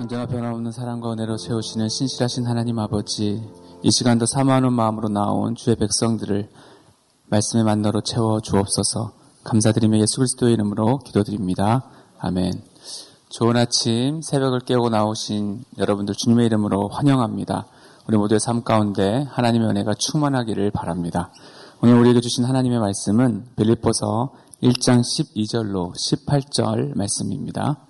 언제나 변함없는 사랑과 은혜로 채우시는 신실하신 하나님 아버지, 이 시간도 사모하는 마음으로 나온 주의 백성들을 말씀의 만나로 채워 주옵소서. 감사드리며 예수 그리스도의 이름으로 기도드립니다. 아멘. 좋은 아침 새벽을 깨우고 나오신 여러분들 주님의 이름으로 환영합니다. 우리 모두의 삶 가운데 하나님의 은혜가 충만하기를 바랍니다. 오늘 우리에게 주신 하나님의 말씀은 빌립보서 1장 12절로 18절 말씀입니다.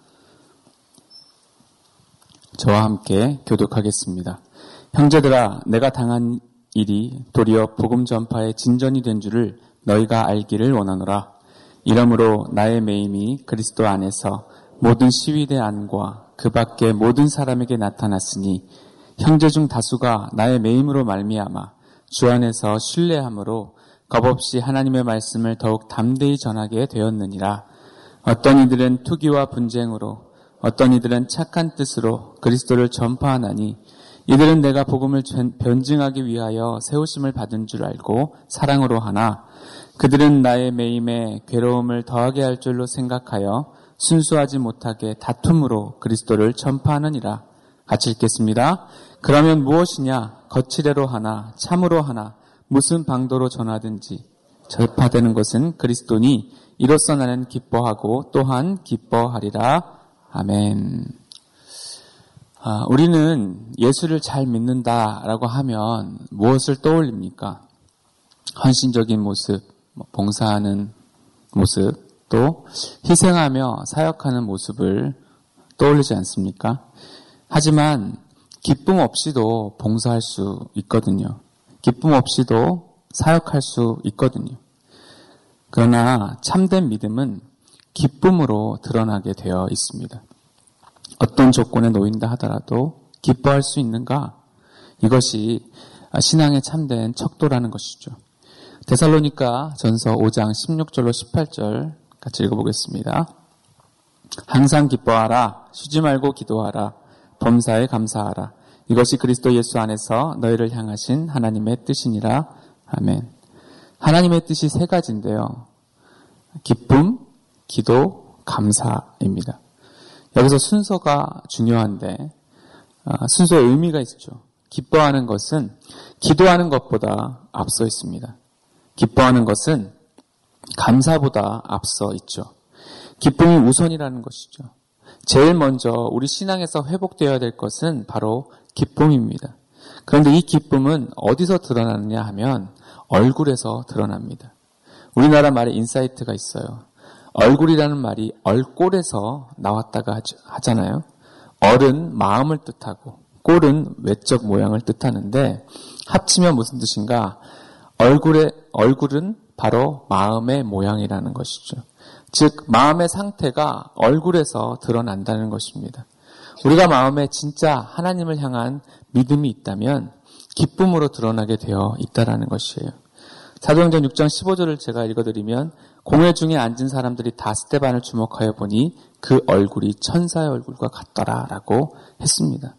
저와 함께 교독하겠습니다. 형제들아, 내가 당한 일이 도리어 복음 전파의 진전이 된 줄을 너희가 알기를 원하노라. 이러므로 나의 매임이 그리스도 안에서 모든 시위대 안과 그 밖의 모든 사람에게 나타났으니 형제 중 다수가 나의 매임으로 말미암아 주 안에서 신뢰함으로 겁없이 하나님의 말씀을 더욱 담대히 전하게 되었느니라. 어떤 이들은 투기와 분쟁으로 어떤 이들은 착한 뜻으로 그리스도를 전파하나니 이들은 내가 복음을 변증하기 위하여 세우심을 받은 줄 알고 사랑으로 하나 그들은 나의 매임에 괴로움을 더하게 할 줄로 생각하여 순수하지 못하게 다툼으로 그리스도를 전파하느니라. 같이 읽겠습니다. 그러면 무엇이냐? 거칠애로 하나, 참으로 하나, 무슨 방도로 전하든지 전파되는 것은 그리스도니 이로써 나는 기뻐하고 또한 기뻐하리라. 아멘. 아, 우리는 예수를 잘 믿는다라고 하면 무엇을 떠올립니까? 헌신적인 모습, 뭐 봉사하는 모습, 또 희생하며 사역하는 모습을 떠올리지 않습니까? 하지만 기쁨 없이도 봉사할 수 있거든요. 기쁨 없이도 사역할 수 있거든요. 그러나 참된 믿음은 기쁨으로 드러나게 되어 있습니다. 어떤 조건에 놓인다 하더라도 기뻐할 수 있는가? 이것이 신앙의 참된 척도라는 것이죠. 데살로니까 전서 5장 16절로 18절 같이 읽어보겠습니다. 항상 기뻐하라, 쉬지 말고 기도하라, 범사에 감사하라. 이것이 그리스도 예수 안에서 너희를 향하신 하나님의 뜻이니라. 아멘. 하나님의 뜻이 세 가지인데요. 기쁨, 기도, 감사입니다. 여기서 순서가 중요한데 아, 순서의 의미가 있죠. 기뻐하는 것은 기도하는 것보다 앞서 있습니다. 기뻐하는 것은 감사보다 앞서 있죠. 기쁨이 우선이라는 것이죠. 제일 먼저 우리 신앙에서 회복되어야 될 것은 바로 기쁨입니다. 그런데 이 기쁨은 어디서 드러나느냐 하면 얼굴에서 드러납니다. 우리나라 말에 insight가 있어요. 얼굴이라는 말이 얼꼴에서 나왔다고 하잖아요. 얼은 마음을 뜻하고 꼴은 외적 모양을 뜻하는데 합치면 무슨 뜻인가? 얼굴의 얼굴은 바로 마음의 모양이라는 것이죠. 즉 마음의 상태가 얼굴에서 드러난다는 것입니다. 우리가 마음에 진짜 하나님을 향한 믿음이 있다면 기쁨으로 드러나게 되어 있다라는 것이에요. 사도행전 6장 15절을 제가 읽어드리면 공회 중에 앉은 사람들이 다 스테반을 주목하여 보니 그 얼굴이 천사의 얼굴과 같더라라고 했습니다.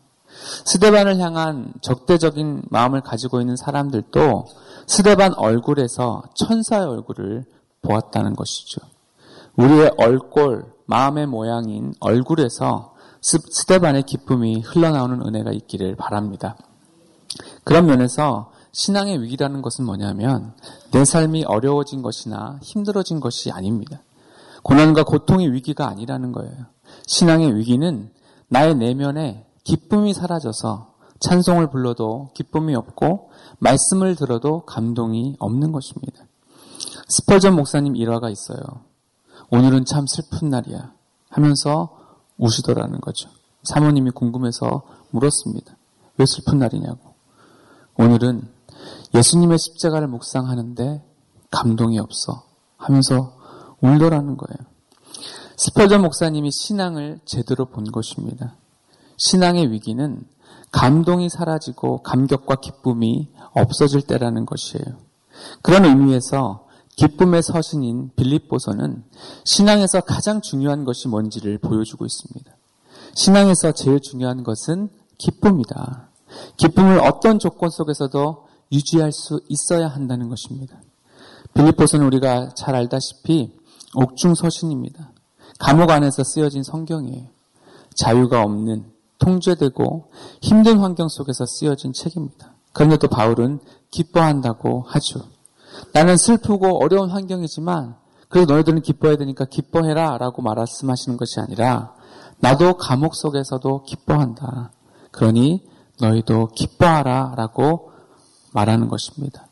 스테반을 향한 적대적인 마음을 가지고 있는 사람들도 스테반 얼굴에서 천사의 얼굴을 보았다는 것이죠. 우리의 얼꼴, 마음의 모양인 얼굴에서 스테반의 기쁨이 흘러나오는 은혜가 있기를 바랍니다. 그런 면에서 신앙의 위기라는 것은 뭐냐면 내 삶이 어려워진 것이나 힘들어진 것이 아닙니다. 고난과 고통의 위기가 아니라는 거예요. 신앙의 위기는 나의 내면에 기쁨이 사라져서 찬송을 불러도 기쁨이 없고 말씀을 들어도 감동이 없는 것입니다. 스펄전 목사님 일화가 있어요. 오늘은 참 슬픈 날이야 하면서 우시더라는 거죠. 사모님이 궁금해서 물었습니다. 왜 슬픈 날이냐고. 오늘은 예수님의 십자가를 묵상하는데 감동이 없어 하면서 울더라는 거예요. 스펄전 목사님이 신앙을 제대로 본 것입니다. 신앙의 위기는 감동이 사라지고 감격과 기쁨이 없어질 때라는 것이에요. 그런 의미에서 기쁨의 서신인 빌립보서는 신앙에서 가장 중요한 것이 뭔지를 보여주고 있습니다. 신앙에서 제일 중요한 것은 기쁨이다. 기쁨을 어떤 조건 속에서도 유지할 수 있어야 한다는 것입니다. 빌립보서는 우리가 잘 알다시피 옥중 서신입니다. 감옥 안에서 쓰여진 성경이에요. 자유가 없는 통제되고 힘든 환경 속에서 쓰여진 책입니다. 그런데도 바울은 기뻐한다고 하죠. 나는 슬프고 어려운 환경이지만 그래도 너희들은 기뻐해야 되니까 기뻐해라 라고 말씀하시는 것이 아니라 나도 감옥 속에서도 기뻐한다. 그러니 너희도 기뻐하라 라고 말하는 것입니다.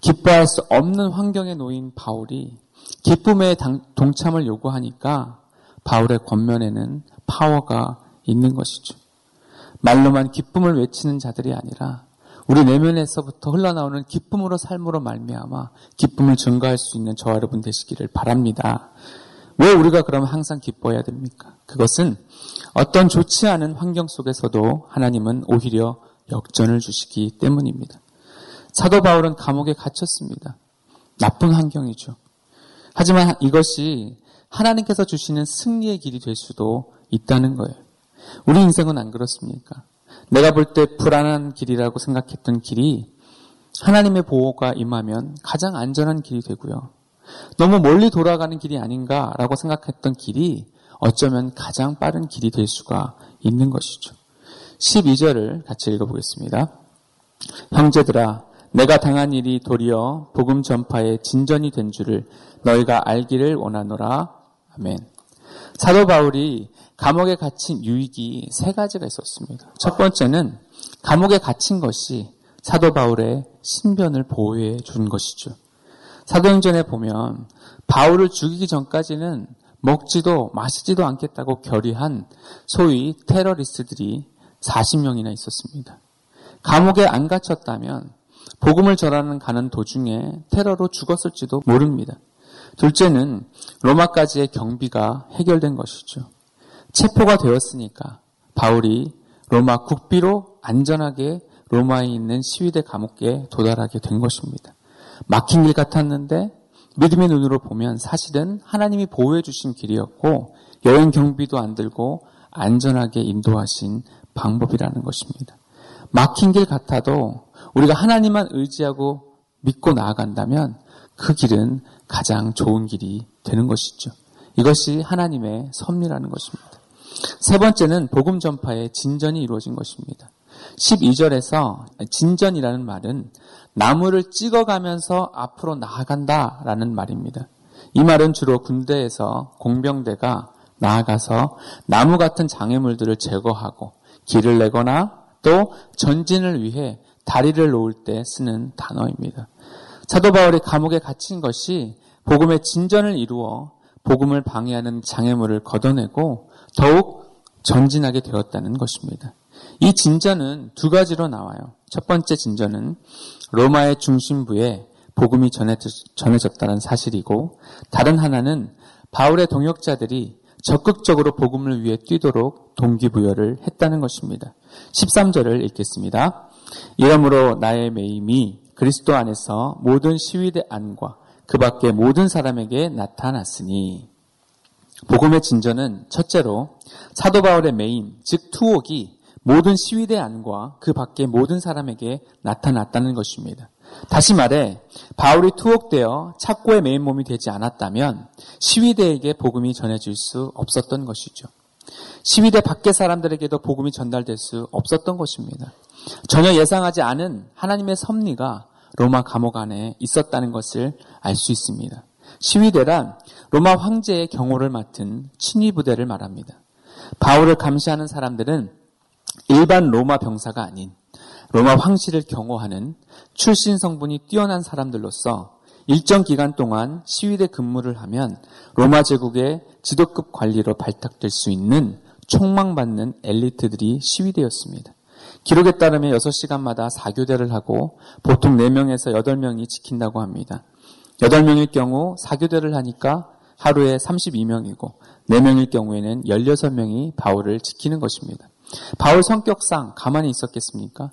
기뻐할 수 없는 환경에 놓인 바울이 기쁨의 동참을 요구하니까 바울의 권면에는 파워가 있는 것이죠. 말로만 기쁨을 외치는 자들이 아니라 우리 내면에서부터 흘러나오는 기쁨으로 삶으로 말미암아 기쁨을 증가할 수 있는 저와 여러분 되시기를 바랍니다. 왜 우리가 그럼 항상 기뻐해야 됩니까? 그것은 어떤 좋지 않은 환경 속에서도 하나님은 오히려 역전을 주시기 때문입니다. 사도 바울은 감옥에 갇혔습니다. 나쁜 환경이죠. 하지만 이것이 하나님께서 주시는 승리의 길이 될 수도 있다는 거예요. 우리 인생은 안 그렇습니까? 내가 볼 때 불안한 길이라고 생각했던 길이 하나님의 보호가 임하면 가장 안전한 길이 되고요. 너무 멀리 돌아가는 길이 아닌가라고 생각했던 길이 어쩌면 가장 빠른 길이 될 수가 있는 것이죠. 12절을 같이 읽어보겠습니다. 형제들아, 내가 당한 일이 도리어 복음 전파의 진전이 된 줄을 너희가 알기를 원하노라. 아멘. 사도 바울이 감옥에 갇힌 유익이 세 가지가 있었습니다. 첫 번째는 감옥에 갇힌 것이 사도 바울의 신변을 보호해 준 것이죠. 사도행전에 보면 바울을 죽이기 전까지는 먹지도 마시지도 않겠다고 결의한 소위 테러리스트들이 40명이나 있었습니다. 감옥에 안 갇혔다면 복음을 전하는 가는 도중에 테러로 죽었을지도 모릅니다. 둘째는 로마까지의 경비가 해결된 것이죠. 체포가 되었으니까 바울이 로마 국비로 안전하게 로마에 있는 시위대 감옥에 도달하게 된 것입니다. 막힌 길 같았는데 믿음의 눈으로 보면 사실은 하나님이 보호해 주신 길이었고 여행 경비도 안 들고 안전하게 인도하신 방법이라는 것입니다. 막힌 길 같아도 우리가 하나님만 의지하고 믿고 나아간다면 그 길은 가장 좋은 길이 되는 것이죠. 이것이 하나님의 섭리라는 것입니다. 세 번째는 복음 전파의 진전이 이루어진 것입니다. 12절에서 진전이라는 말은 나무를 찍어가면서 앞으로 나아간다 라는 말입니다. 이 말은 주로 군대에서 공병대가 나아가서 나무 같은 장애물들을 제거하고 길을 내거나 또 전진을 위해 다리를 놓을 때 쓰는 단어입니다. 사도 바울이 감옥에 갇힌 것이 복음의 진전을 이루어 복음을 방해하는 장애물을 걷어내고 더욱 전진하게 되었다는 것입니다. 이 진전은 두 가지로 나와요. 첫 번째 진전은 로마의 중심부에 복음이 전해졌다는 사실이고 다른 하나는 바울의 동역자들이 적극적으로 복음을 위해 뛰도록 동기부여를 했다는 것입니다. 13절을 읽겠습니다. 이러므로 나의 매임이 그리스도 안에서 모든 시위대 안과 그 밖의 모든 사람에게 나타났으니 복음의 진전은 첫째로 사도 바울의 매임, 즉 투옥이 모든 시위대 안과 그 밖의 모든 사람에게 나타났다는 것입니다. 다시 말해 바울이 투옥되어 착고의 매인 몸이 되지 않았다면 시위대에게 복음이 전해질 수 없었던 것이죠. 시위대 밖의 사람들에게도 복음이 전달될 수 없었던 것입니다. 전혀 예상하지 않은 하나님의 섭리가 로마 감옥 안에 있었다는 것을 알 수 있습니다. 시위대란 로마 황제의 경호를 맡은 친위 부대를 말합니다. 바울을 감시하는 사람들은 일반 로마 병사가 아닌 로마 황실을 경호하는 출신 성분이 뛰어난 사람들로서 일정 기간 동안 시위대 근무를 하면 로마 제국의 지도급 관리로 발탁될 수 있는 총망받는 엘리트들이 시위대였습니다. 기록에 따르면 6시간마다 4교대를 하고 보통 4명에서 8명이 지킨다고 합니다. 8명일 경우 4교대를 하니까 하루에 32명이고 4명일 경우에는 16명이 바울을 지키는 것입니다. 바울 성격상 가만히 있었겠습니까?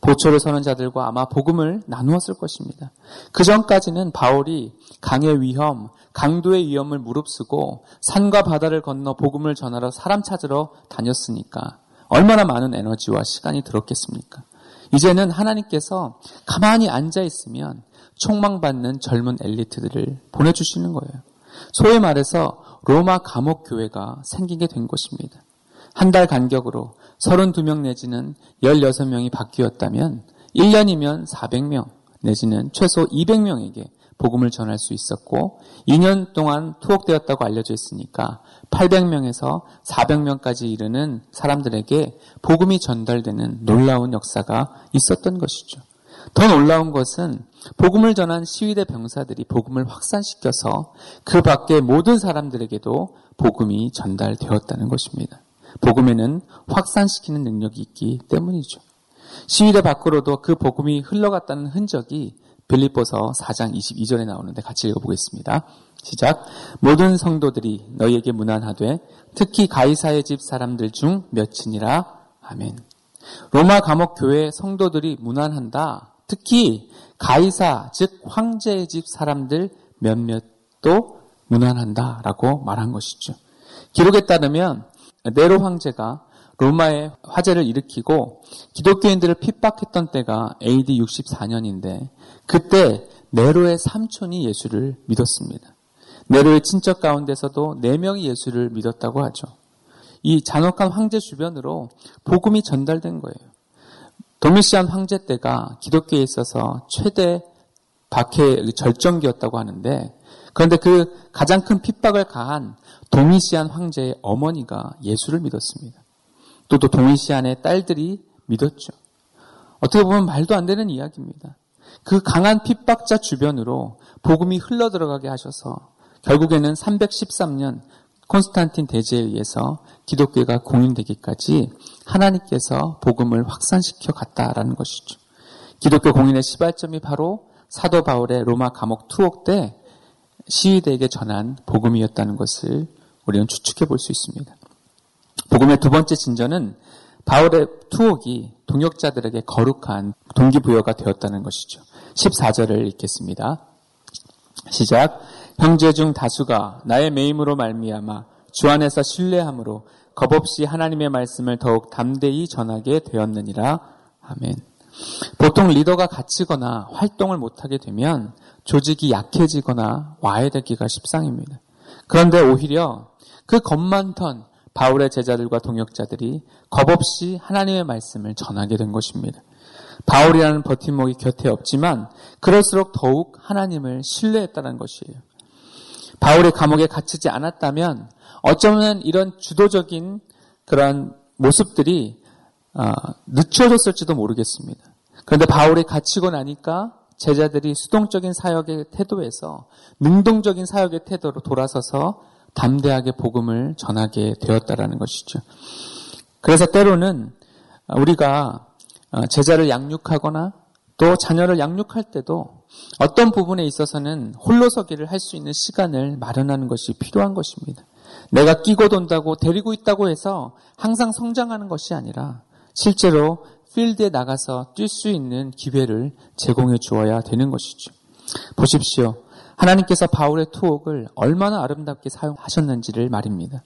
보초를 서는 자들과 아마 복음을 나누었을 것입니다. 그 전까지는 바울이 강의 위험, 강도의 위험을 무릅쓰고 산과 바다를 건너 복음을 전하러 사람 찾으러 다녔으니까 얼마나 많은 에너지와 시간이 들었겠습니까? 이제는 하나님께서 가만히 앉아 있으면 총망받는 젊은 엘리트들을 보내주시는 거예요. 소위 말해서 로마 감옥 교회가 생기게 된 것입니다. 한 달 간격으로 32명 내지는 16명이 바뀌었다면 1년이면 400명 내지는 최소 200명에게 복음을 전할 수 있었고 2년 동안 투옥되었다고 알려져 있으니까 800명에서 400명까지 이르는 사람들에게 복음이 전달되는 놀라운 역사가 있었던 것이죠. 더 놀라운 것은 복음을 전한 시위대 병사들이 복음을 확산시켜서 그 밖에 모든 사람들에게도 복음이 전달되었다는 것입니다. 복음에는 확산시키는 능력이 있기 때문이죠. 시위대 밖으로도 그 복음이 흘러갔다는 흔적이 빌립보서 4장 22절에 나오는데 같이 읽어보겠습니다. 시작. 모든 성도들이 너희에게 무난하되 특히 가이사의 집 사람들 중 몇이니라. 아멘. 로마 감옥 교회 성도들이 무난한다. 특히 가이사 즉 황제의 집 사람들 몇몇도 무난한다라고 말한 것이죠. 기록에 따르면 네로 황제가 로마에 화재를 일으키고 기독교인들을 핍박했던 때가 AD 64년인데 그때 네로의 삼촌이 예수를 믿었습니다. 네로의 친척 가운데서도 4명이 예수를 믿었다고 하죠. 이 잔혹한 황제 주변으로 복음이 전달된 거예요. 도미시안 황제 때가 기독교에 있어서 최대 박해 절정기였다고 하는데 그런데 그 가장 큰 핍박을 가한 도미시안 황제의 어머니가 예수를 믿었습니다. 또, 또 도미시안의 딸들이 믿었죠. 어떻게 보면 말도 안 되는 이야기입니다. 그 강한 핍박자 주변으로 복음이 흘러 들어가게 하셔서 결국에는 313년 콘스탄틴 대제에 의해서 기독교가 공인되기까지 하나님께서 복음을 확산시켜 갔다라는 것이죠. 기독교 공인의 시발점이 바로 사도 바울의 로마 감옥 투옥 때 시위대에게 전한 복음이었다는 것을 우리는 추측해 볼 수 있습니다. 복음의 두 번째 진전은 바울의 투옥이 동역자들에게 거룩한 동기부여가 되었다는 것이죠. 14절을 읽겠습니다. 시작. 형제 중 다수가 나의 매임으로 말미암아 주 안에서 신뢰함으로 겁없이 하나님의 말씀을 더욱 담대히 전하게 되었느니라. 아멘. 보통 리더가 갇히거나 활동을 못하게 되면 조직이 약해지거나 와해되기가 십상입니다. 그런데 오히려 그겁 많던 바울의 제자들과 동역자들이 겁없이 하나님의 말씀을 전하게 된 것입니다. 바울이라는 버팀목이 곁에 없지만 그럴수록 더욱 하나님을 신뢰했다는 것이에요. 바울의 감옥에 갇히지 않았다면 어쩌면 이런 주도적인 그런 모습들이 어, 늦춰졌을지도 모르겠습니다. 그런데 바울이 갇히고 나니까 제자들이 수동적인 사역의 태도에서 능동적인 사역의 태도로 돌아서서 담대하게 복음을 전하게 되었다라는 것이죠. 그래서 때로는 우리가 어, 제자를 양육하거나 또 자녀를 양육할 때도 어떤 부분에 있어서는 홀로서기를 할 수 있는 시간을 마련하는 것이 필요한 것입니다. 내가 끼고 돈다고 데리고 있다고 해서 항상 성장하는 것이 아니라 실제로 필드에 나가서 뛸 수 있는 기회를 제공해 주어야 되는 것이죠. 보십시오. 하나님께서 바울의 투옥을 얼마나 아름답게 사용하셨는지를 말입니다.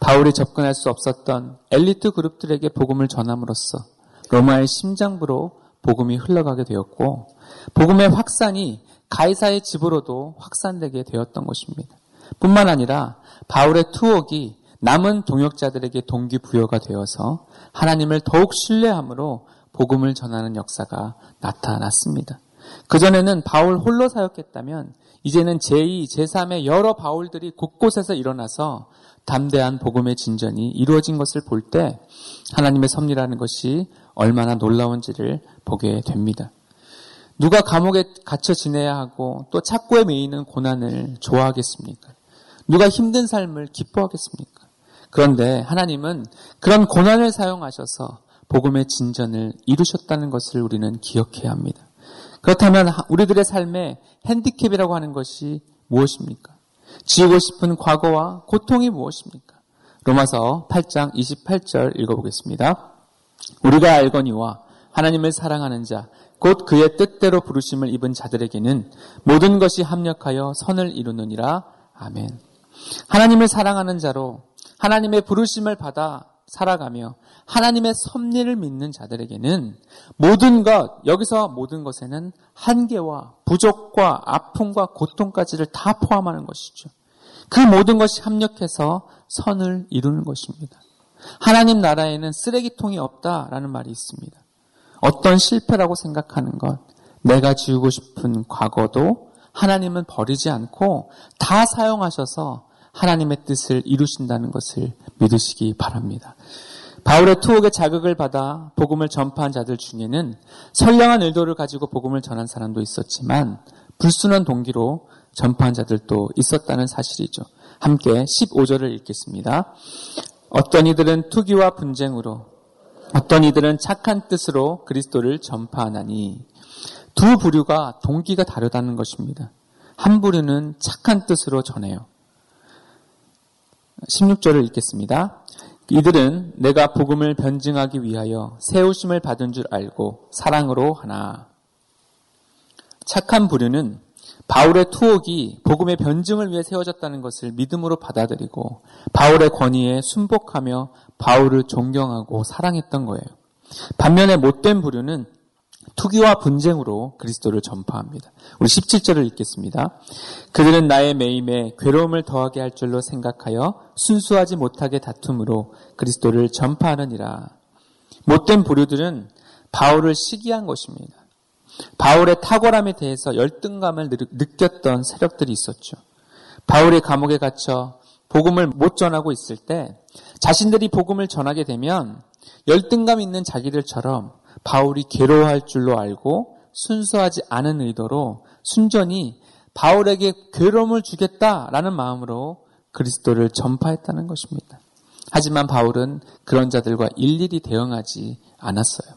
바울이 접근할 수 없었던 엘리트 그룹들에게 복음을 전함으로써 로마의 심장부로 복음이 흘러가게 되었고 복음의 확산이 가이사의 집으로도 확산되게 되었던 것입니다. 뿐만 아니라 바울의 투옥이 남은 동역자들에게 동기부여가 되어서 하나님을 더욱 신뢰함으로 복음을 전하는 역사가 나타났습니다. 그전에는 바울 홀로 사역했다면 이제는 제2, 제3의 여러 바울들이 곳곳에서 일어나서 담대한 복음의 진전이 이루어진 것을 볼 때 하나님의 섭리라는 것이 얼마나 놀라운지를 보게 됩니다. 누가 감옥에 갇혀 지내야 하고 또 착고에 매이는 고난을 좋아하겠습니까? 누가 힘든 삶을 기뻐하겠습니까? 그런데 하나님은 그런 고난을 사용하셔서 복음의 진전을 이루셨다는 것을 우리는 기억해야 합니다. 그렇다면 우리들의 삶에 핸디캡이라고 하는 것이 무엇입니까? 지우고 싶은 과거와 고통이 무엇입니까? 로마서 8장 28절 읽어보겠습니다. 우리가 알거니와 하나님을 사랑하는 자, 곧 그의 뜻대로 부르심을 입은 자들에게는 모든 것이 합력하여 선을 이루느니라. 아멘. 하나님을 사랑하는 자로 하나님의 부르심을 받아 살아가며 하나님의 섭리를 믿는 자들에게는 모든 것, 여기서 모든 것에는 한계와 부족과 아픔과 고통까지를 다 포함하는 것이죠. 그 모든 것이 합력해서 선을 이루는 것입니다. 하나님 나라에는 쓰레기통이 없다라는 말이 있습니다. 어떤 실패라고 생각하는 것, 내가 지우고 싶은 과거도 하나님은 버리지 않고 다 사용하셔서 하나님의 뜻을 이루신다는 것을 믿으시기 바랍니다. 바울의 투옥의 자극을 받아 복음을 전파한 자들 중에는 선량한 의도를 가지고 복음을 전한 사람도 있었지만 불순한 동기로 전파한 자들도 있었다는 사실이죠. 함께 15절을 읽겠습니다. 어떤 이들은 투기와 분쟁으로 어떤 이들은 착한 뜻으로 그리스도를 전파하나니 두 부류가 동기가 다르다는 것입니다. 한 부류는 착한 뜻으로 전해요. 16절을 읽겠습니다. 이들은 내가 복음을 변증하기 위하여 세우심을 받은 줄 알고 사랑으로 하나. 착한 부류는 바울의 투옥이 복음의 변증을 위해 세워졌다는 것을 믿음으로 받아들이고 바울의 권위에 순복하며 바울을 존경하고 사랑했던 거예요. 반면에 못된 부류는 투기와 분쟁으로 그리스도를 전파합니다. 우리 17절을 읽겠습니다. 그들은 나의 매임에 괴로움을 더하게 할 줄로 생각하여 순수하지 못하게 다툼으로 그리스도를 전파하느니라. 못된 부류들은 바울을 시기한 것입니다. 바울의 탁월함에 대해서 열등감을 느꼈던 세력들이 있었죠. 바울이 감옥에 갇혀 복음을 못 전하고 있을 때 자신들이 복음을 전하게 되면 열등감 있는 자기들처럼 바울이 괴로워할 줄로 알고 순수하지 않은 의도로 순전히 바울에게 괴로움을 주겠다라는 마음으로 그리스도를 전파했다는 것입니다. 하지만 바울은 그런 자들과 일일이 대응하지 않았어요.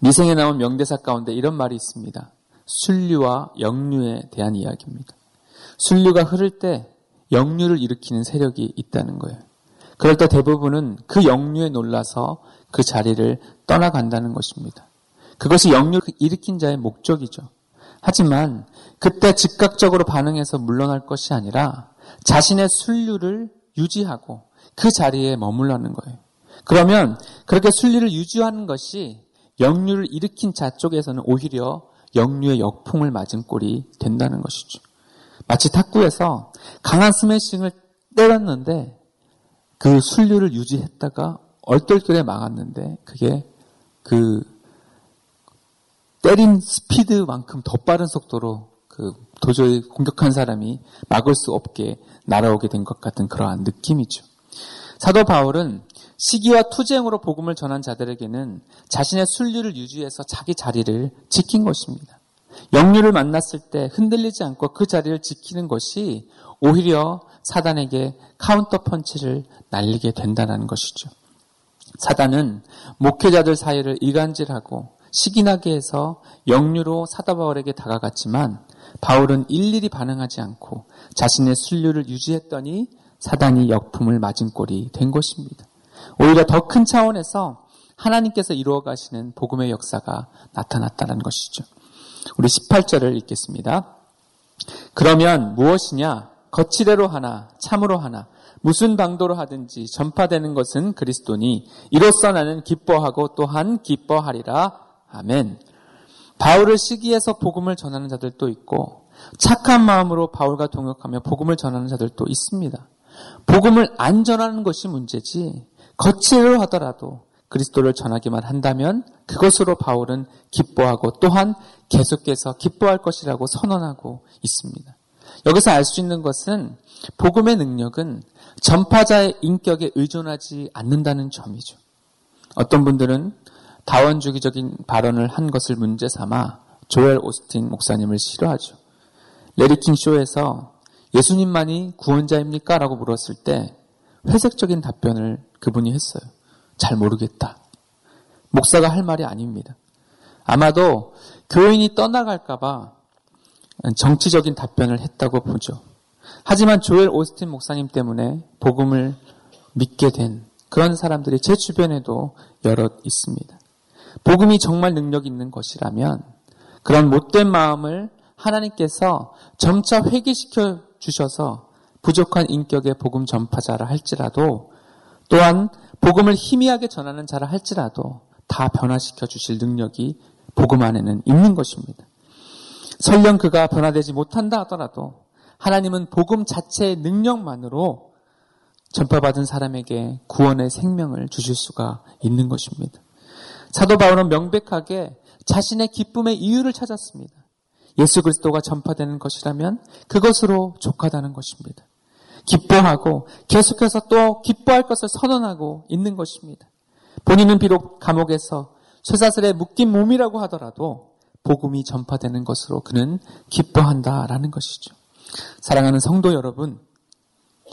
미생에 나온 명대사 가운데 이런 말이 있습니다. 순류와 역류에 대한 이야기입니다. 순류가 흐를 때 역류를 일으키는 세력이 있다는 거예요. 그럴 때 대부분은 그 역류에 놀라서 그 자리를 떠나간다는 것입니다. 그것이 역류를 일으킨 자의 목적이죠. 하지만 그때 즉각적으로 반응해서 물러날 것이 아니라 자신의 순류를 유지하고 그 자리에 머물러는 거예요. 그러면 그렇게 순리를 유지하는 것이 역류를 일으킨 자 쪽에서는 오히려 역류의 역풍을 맞은 꼴이 된다는 것이죠. 마치 탁구에서 강한 스매싱을 때렸는데 그 순류를 유지했다가 얼떨결에 막았는데 그게 그 때린 스피드만큼 더 빠른 속도로 그 도저히 공격한 사람이 막을 수 없게 날아오게 된 것 같은 그러한 느낌이죠. 사도 바울은 시기와 투쟁으로 복음을 전한 자들에게는 자신의 순류를 유지해서 자기 자리를 지킨 것입니다. 역류를 만났을 때 흔들리지 않고 그 자리를 지키는 것이 오히려 사단에게 카운터 펀치를 날리게 된다는 것이죠. 사단은 목회자들 사이를 이간질하고 시기나게 해서 영류로 사도 바울에게 다가갔지만 바울은 일일이 반응하지 않고 자신의 순류를 유지했더니 사단이 역품을 맞은 꼴이 된 것입니다. 오히려 더 큰 차원에서 하나님께서 이루어 가시는 복음의 역사가 나타났다는 것이죠. 우리 18절을 읽겠습니다. 그러면 무엇이냐? 거칠애로 하나, 참으로 하나, 무슨 방도로 하든지 전파되는 것은 그리스도니 이로써 나는 기뻐하고 또한 기뻐하리라. 아멘. 바울을 시기해서 복음을 전하는 자들도 있고 착한 마음으로 바울과 동역하며 복음을 전하는 자들도 있습니다. 복음을 안 전하는 것이 문제지 거칠로 하더라도 그리스도를 전하기만 한다면 그것으로 바울은 기뻐하고 또한 계속해서 기뻐할 것이라고 선언하고 있습니다. 여기서 알 수 있는 것은 복음의 능력은 전파자의 인격에 의존하지 않는다는 점이죠. 어떤 분들은 다원주기적인 발언을 한 것을 문제 삼아 조엘 오스틴 목사님을 싫어하죠. 레리킹 쇼에서 예수님만이 구원자입니까? 라고 물었을 때 회색적인 답변을 그분이 했어요. 잘 모르겠다. 목사가 할 말이 아닙니다. 아마도 교인이 떠나갈까봐 정치적인 답변을 했다고 보죠. 하지만 조엘 오스틴 목사님 때문에 복음을 믿게 된 그런 사람들이 제 주변에도 여럿 있습니다. 복음이 정말 능력 있는 것이라면 그런 못된 마음을 하나님께서 점차 회개시켜 주셔서 부족한 인격의 복음 전파자라 할지라도 또한 복음을 희미하게 전하는 자라 할지라도 다 변화시켜 주실 능력이 복음 안에는 있는 것입니다. 설령 그가 변화되지 못한다 하더라도 하나님은 복음 자체의 능력만으로 전파받은 사람에게 구원의 생명을 주실 수가 있는 것입니다. 사도 바울은 명백하게 자신의 기쁨의 이유를 찾았습니다. 예수 그리스도가 전파되는 것이라면 그것으로 족하다는 것입니다. 기뻐하고 계속해서 또 기뻐할 것을 선언하고 있는 것입니다. 본인은 비록 감옥에서 쇠사슬에 묶인 몸이라고 하더라도 복음이 전파되는 것으로 그는 기뻐한다라는 것이죠. 사랑하는 성도 여러분,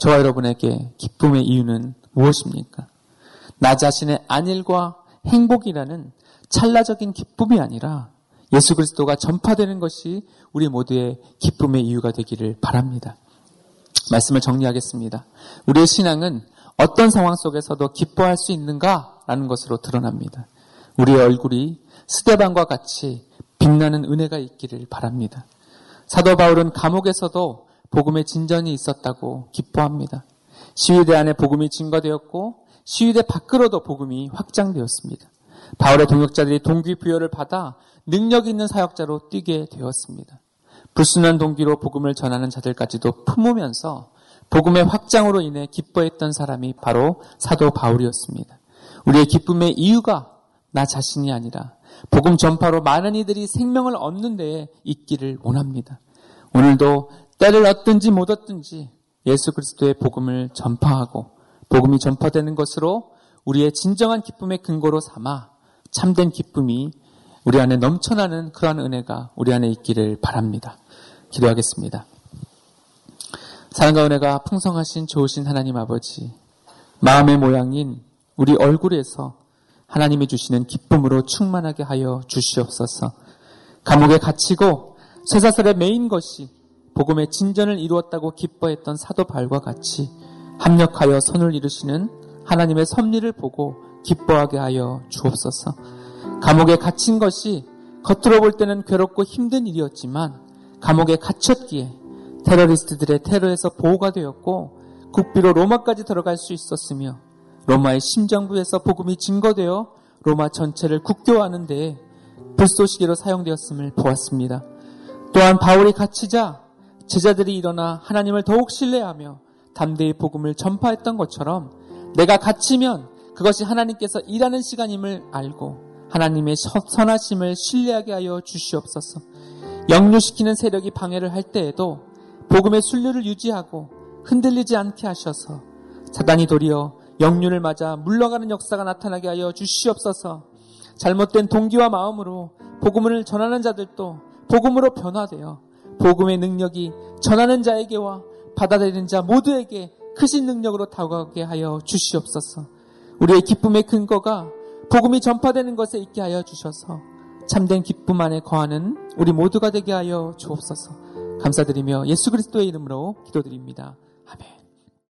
저와 여러분에게 기쁨의 이유는 무엇입니까? 나 자신의 안일과 행복이라는 찰나적인 기쁨이 아니라 예수 그리스도가 전파되는 것이 우리 모두의 기쁨의 이유가 되기를 바랍니다. 말씀을 정리하겠습니다. 우리의 신앙은 어떤 상황 속에서도 기뻐할 수 있는가라는 것으로 드러납니다. 우리의 얼굴이 스테반과 같이 빛나는 은혜가 있기를 바랍니다. 사도 바울은 감옥에서도 복음의 진전이 있었다고 기뻐합니다. 시위대 안에 복음이 증거되었고 시위대 밖으로도 복음이 확장되었습니다. 바울의 동역자들이 동기 부여를 받아 능력 있는 사역자로 뛰게 되었습니다. 불순한 동기로 복음을 전하는 자들까지도 품으면서 복음의 확장으로 인해 기뻐했던 사람이 바로 사도 바울이었습니다. 우리의 기쁨의 이유가 나 자신이 아니라 복음 전파로 많은 이들이 생명을 얻는 데에 있기를 원합니다. 오늘도 때를 얻든지 못 얻든지 예수 그리스도의 복음을 전파하고 복음이 전파되는 것으로 우리의 진정한 기쁨의 근거로 삼아 참된 기쁨이 우리 안에 넘쳐나는 그러한 은혜가 우리 안에 있기를 바랍니다. 기도하겠습니다. 사랑과 은혜가 풍성하신 좋으신 하나님 아버지, 마음의 모양인 우리 얼굴에서 하나님이 주시는 기쁨으로 충만하게 하여 주시옵소서. 감옥에 갇히고 쇠사슬에 매인 것이 복음의 진전을 이루었다고 기뻐했던 사도 발과 같이 합력하여 선을 이루시는 하나님의 섭리를 보고 기뻐하게 하여 주옵소서. 감옥에 갇힌 것이 겉으로 볼 때는 괴롭고 힘든 일이었지만 감옥에 갇혔기에 테러리스트들의 테러에서 보호가 되었고 국비로 로마까지 들어갈 수 있었으며 로마의 심정부에서 복음이 증거되어 로마 전체를 국교하는 데에 불쏘시개로 사용되었음을 보았습니다. 또한 바울이 갇히자 제자들이 일어나 하나님을 더욱 신뢰하며 담대히 복음을 전파했던 것처럼 내가 갇히면 그것이 하나님께서 일하는 시간임을 알고 하나님의 선하심을 신뢰하게 하여 주시옵소서. 역류시키는 세력이 방해를 할 때에도 복음의 순류를 유지하고 흔들리지 않게 하셔서 사단이 도리어 역류를 맞아 물러가는 역사가 나타나게 하여 주시옵소서. 잘못된 동기와 마음으로 복음을 전하는 자들도 복음으로 변화되어 복음의 능력이 전하는 자에게와 받아들이는 자 모두에게 크신 능력으로 다가가게 하여 주시옵소서. 우리의 기쁨의 근거가 복음이 전파되는 것에 있게 하여 주셔서 참된 기쁨 안에 거하는 우리 모두가 되게 하여 주옵소서. 감사드리며 예수 그리스도의 이름으로 기도드립니다. 아멘.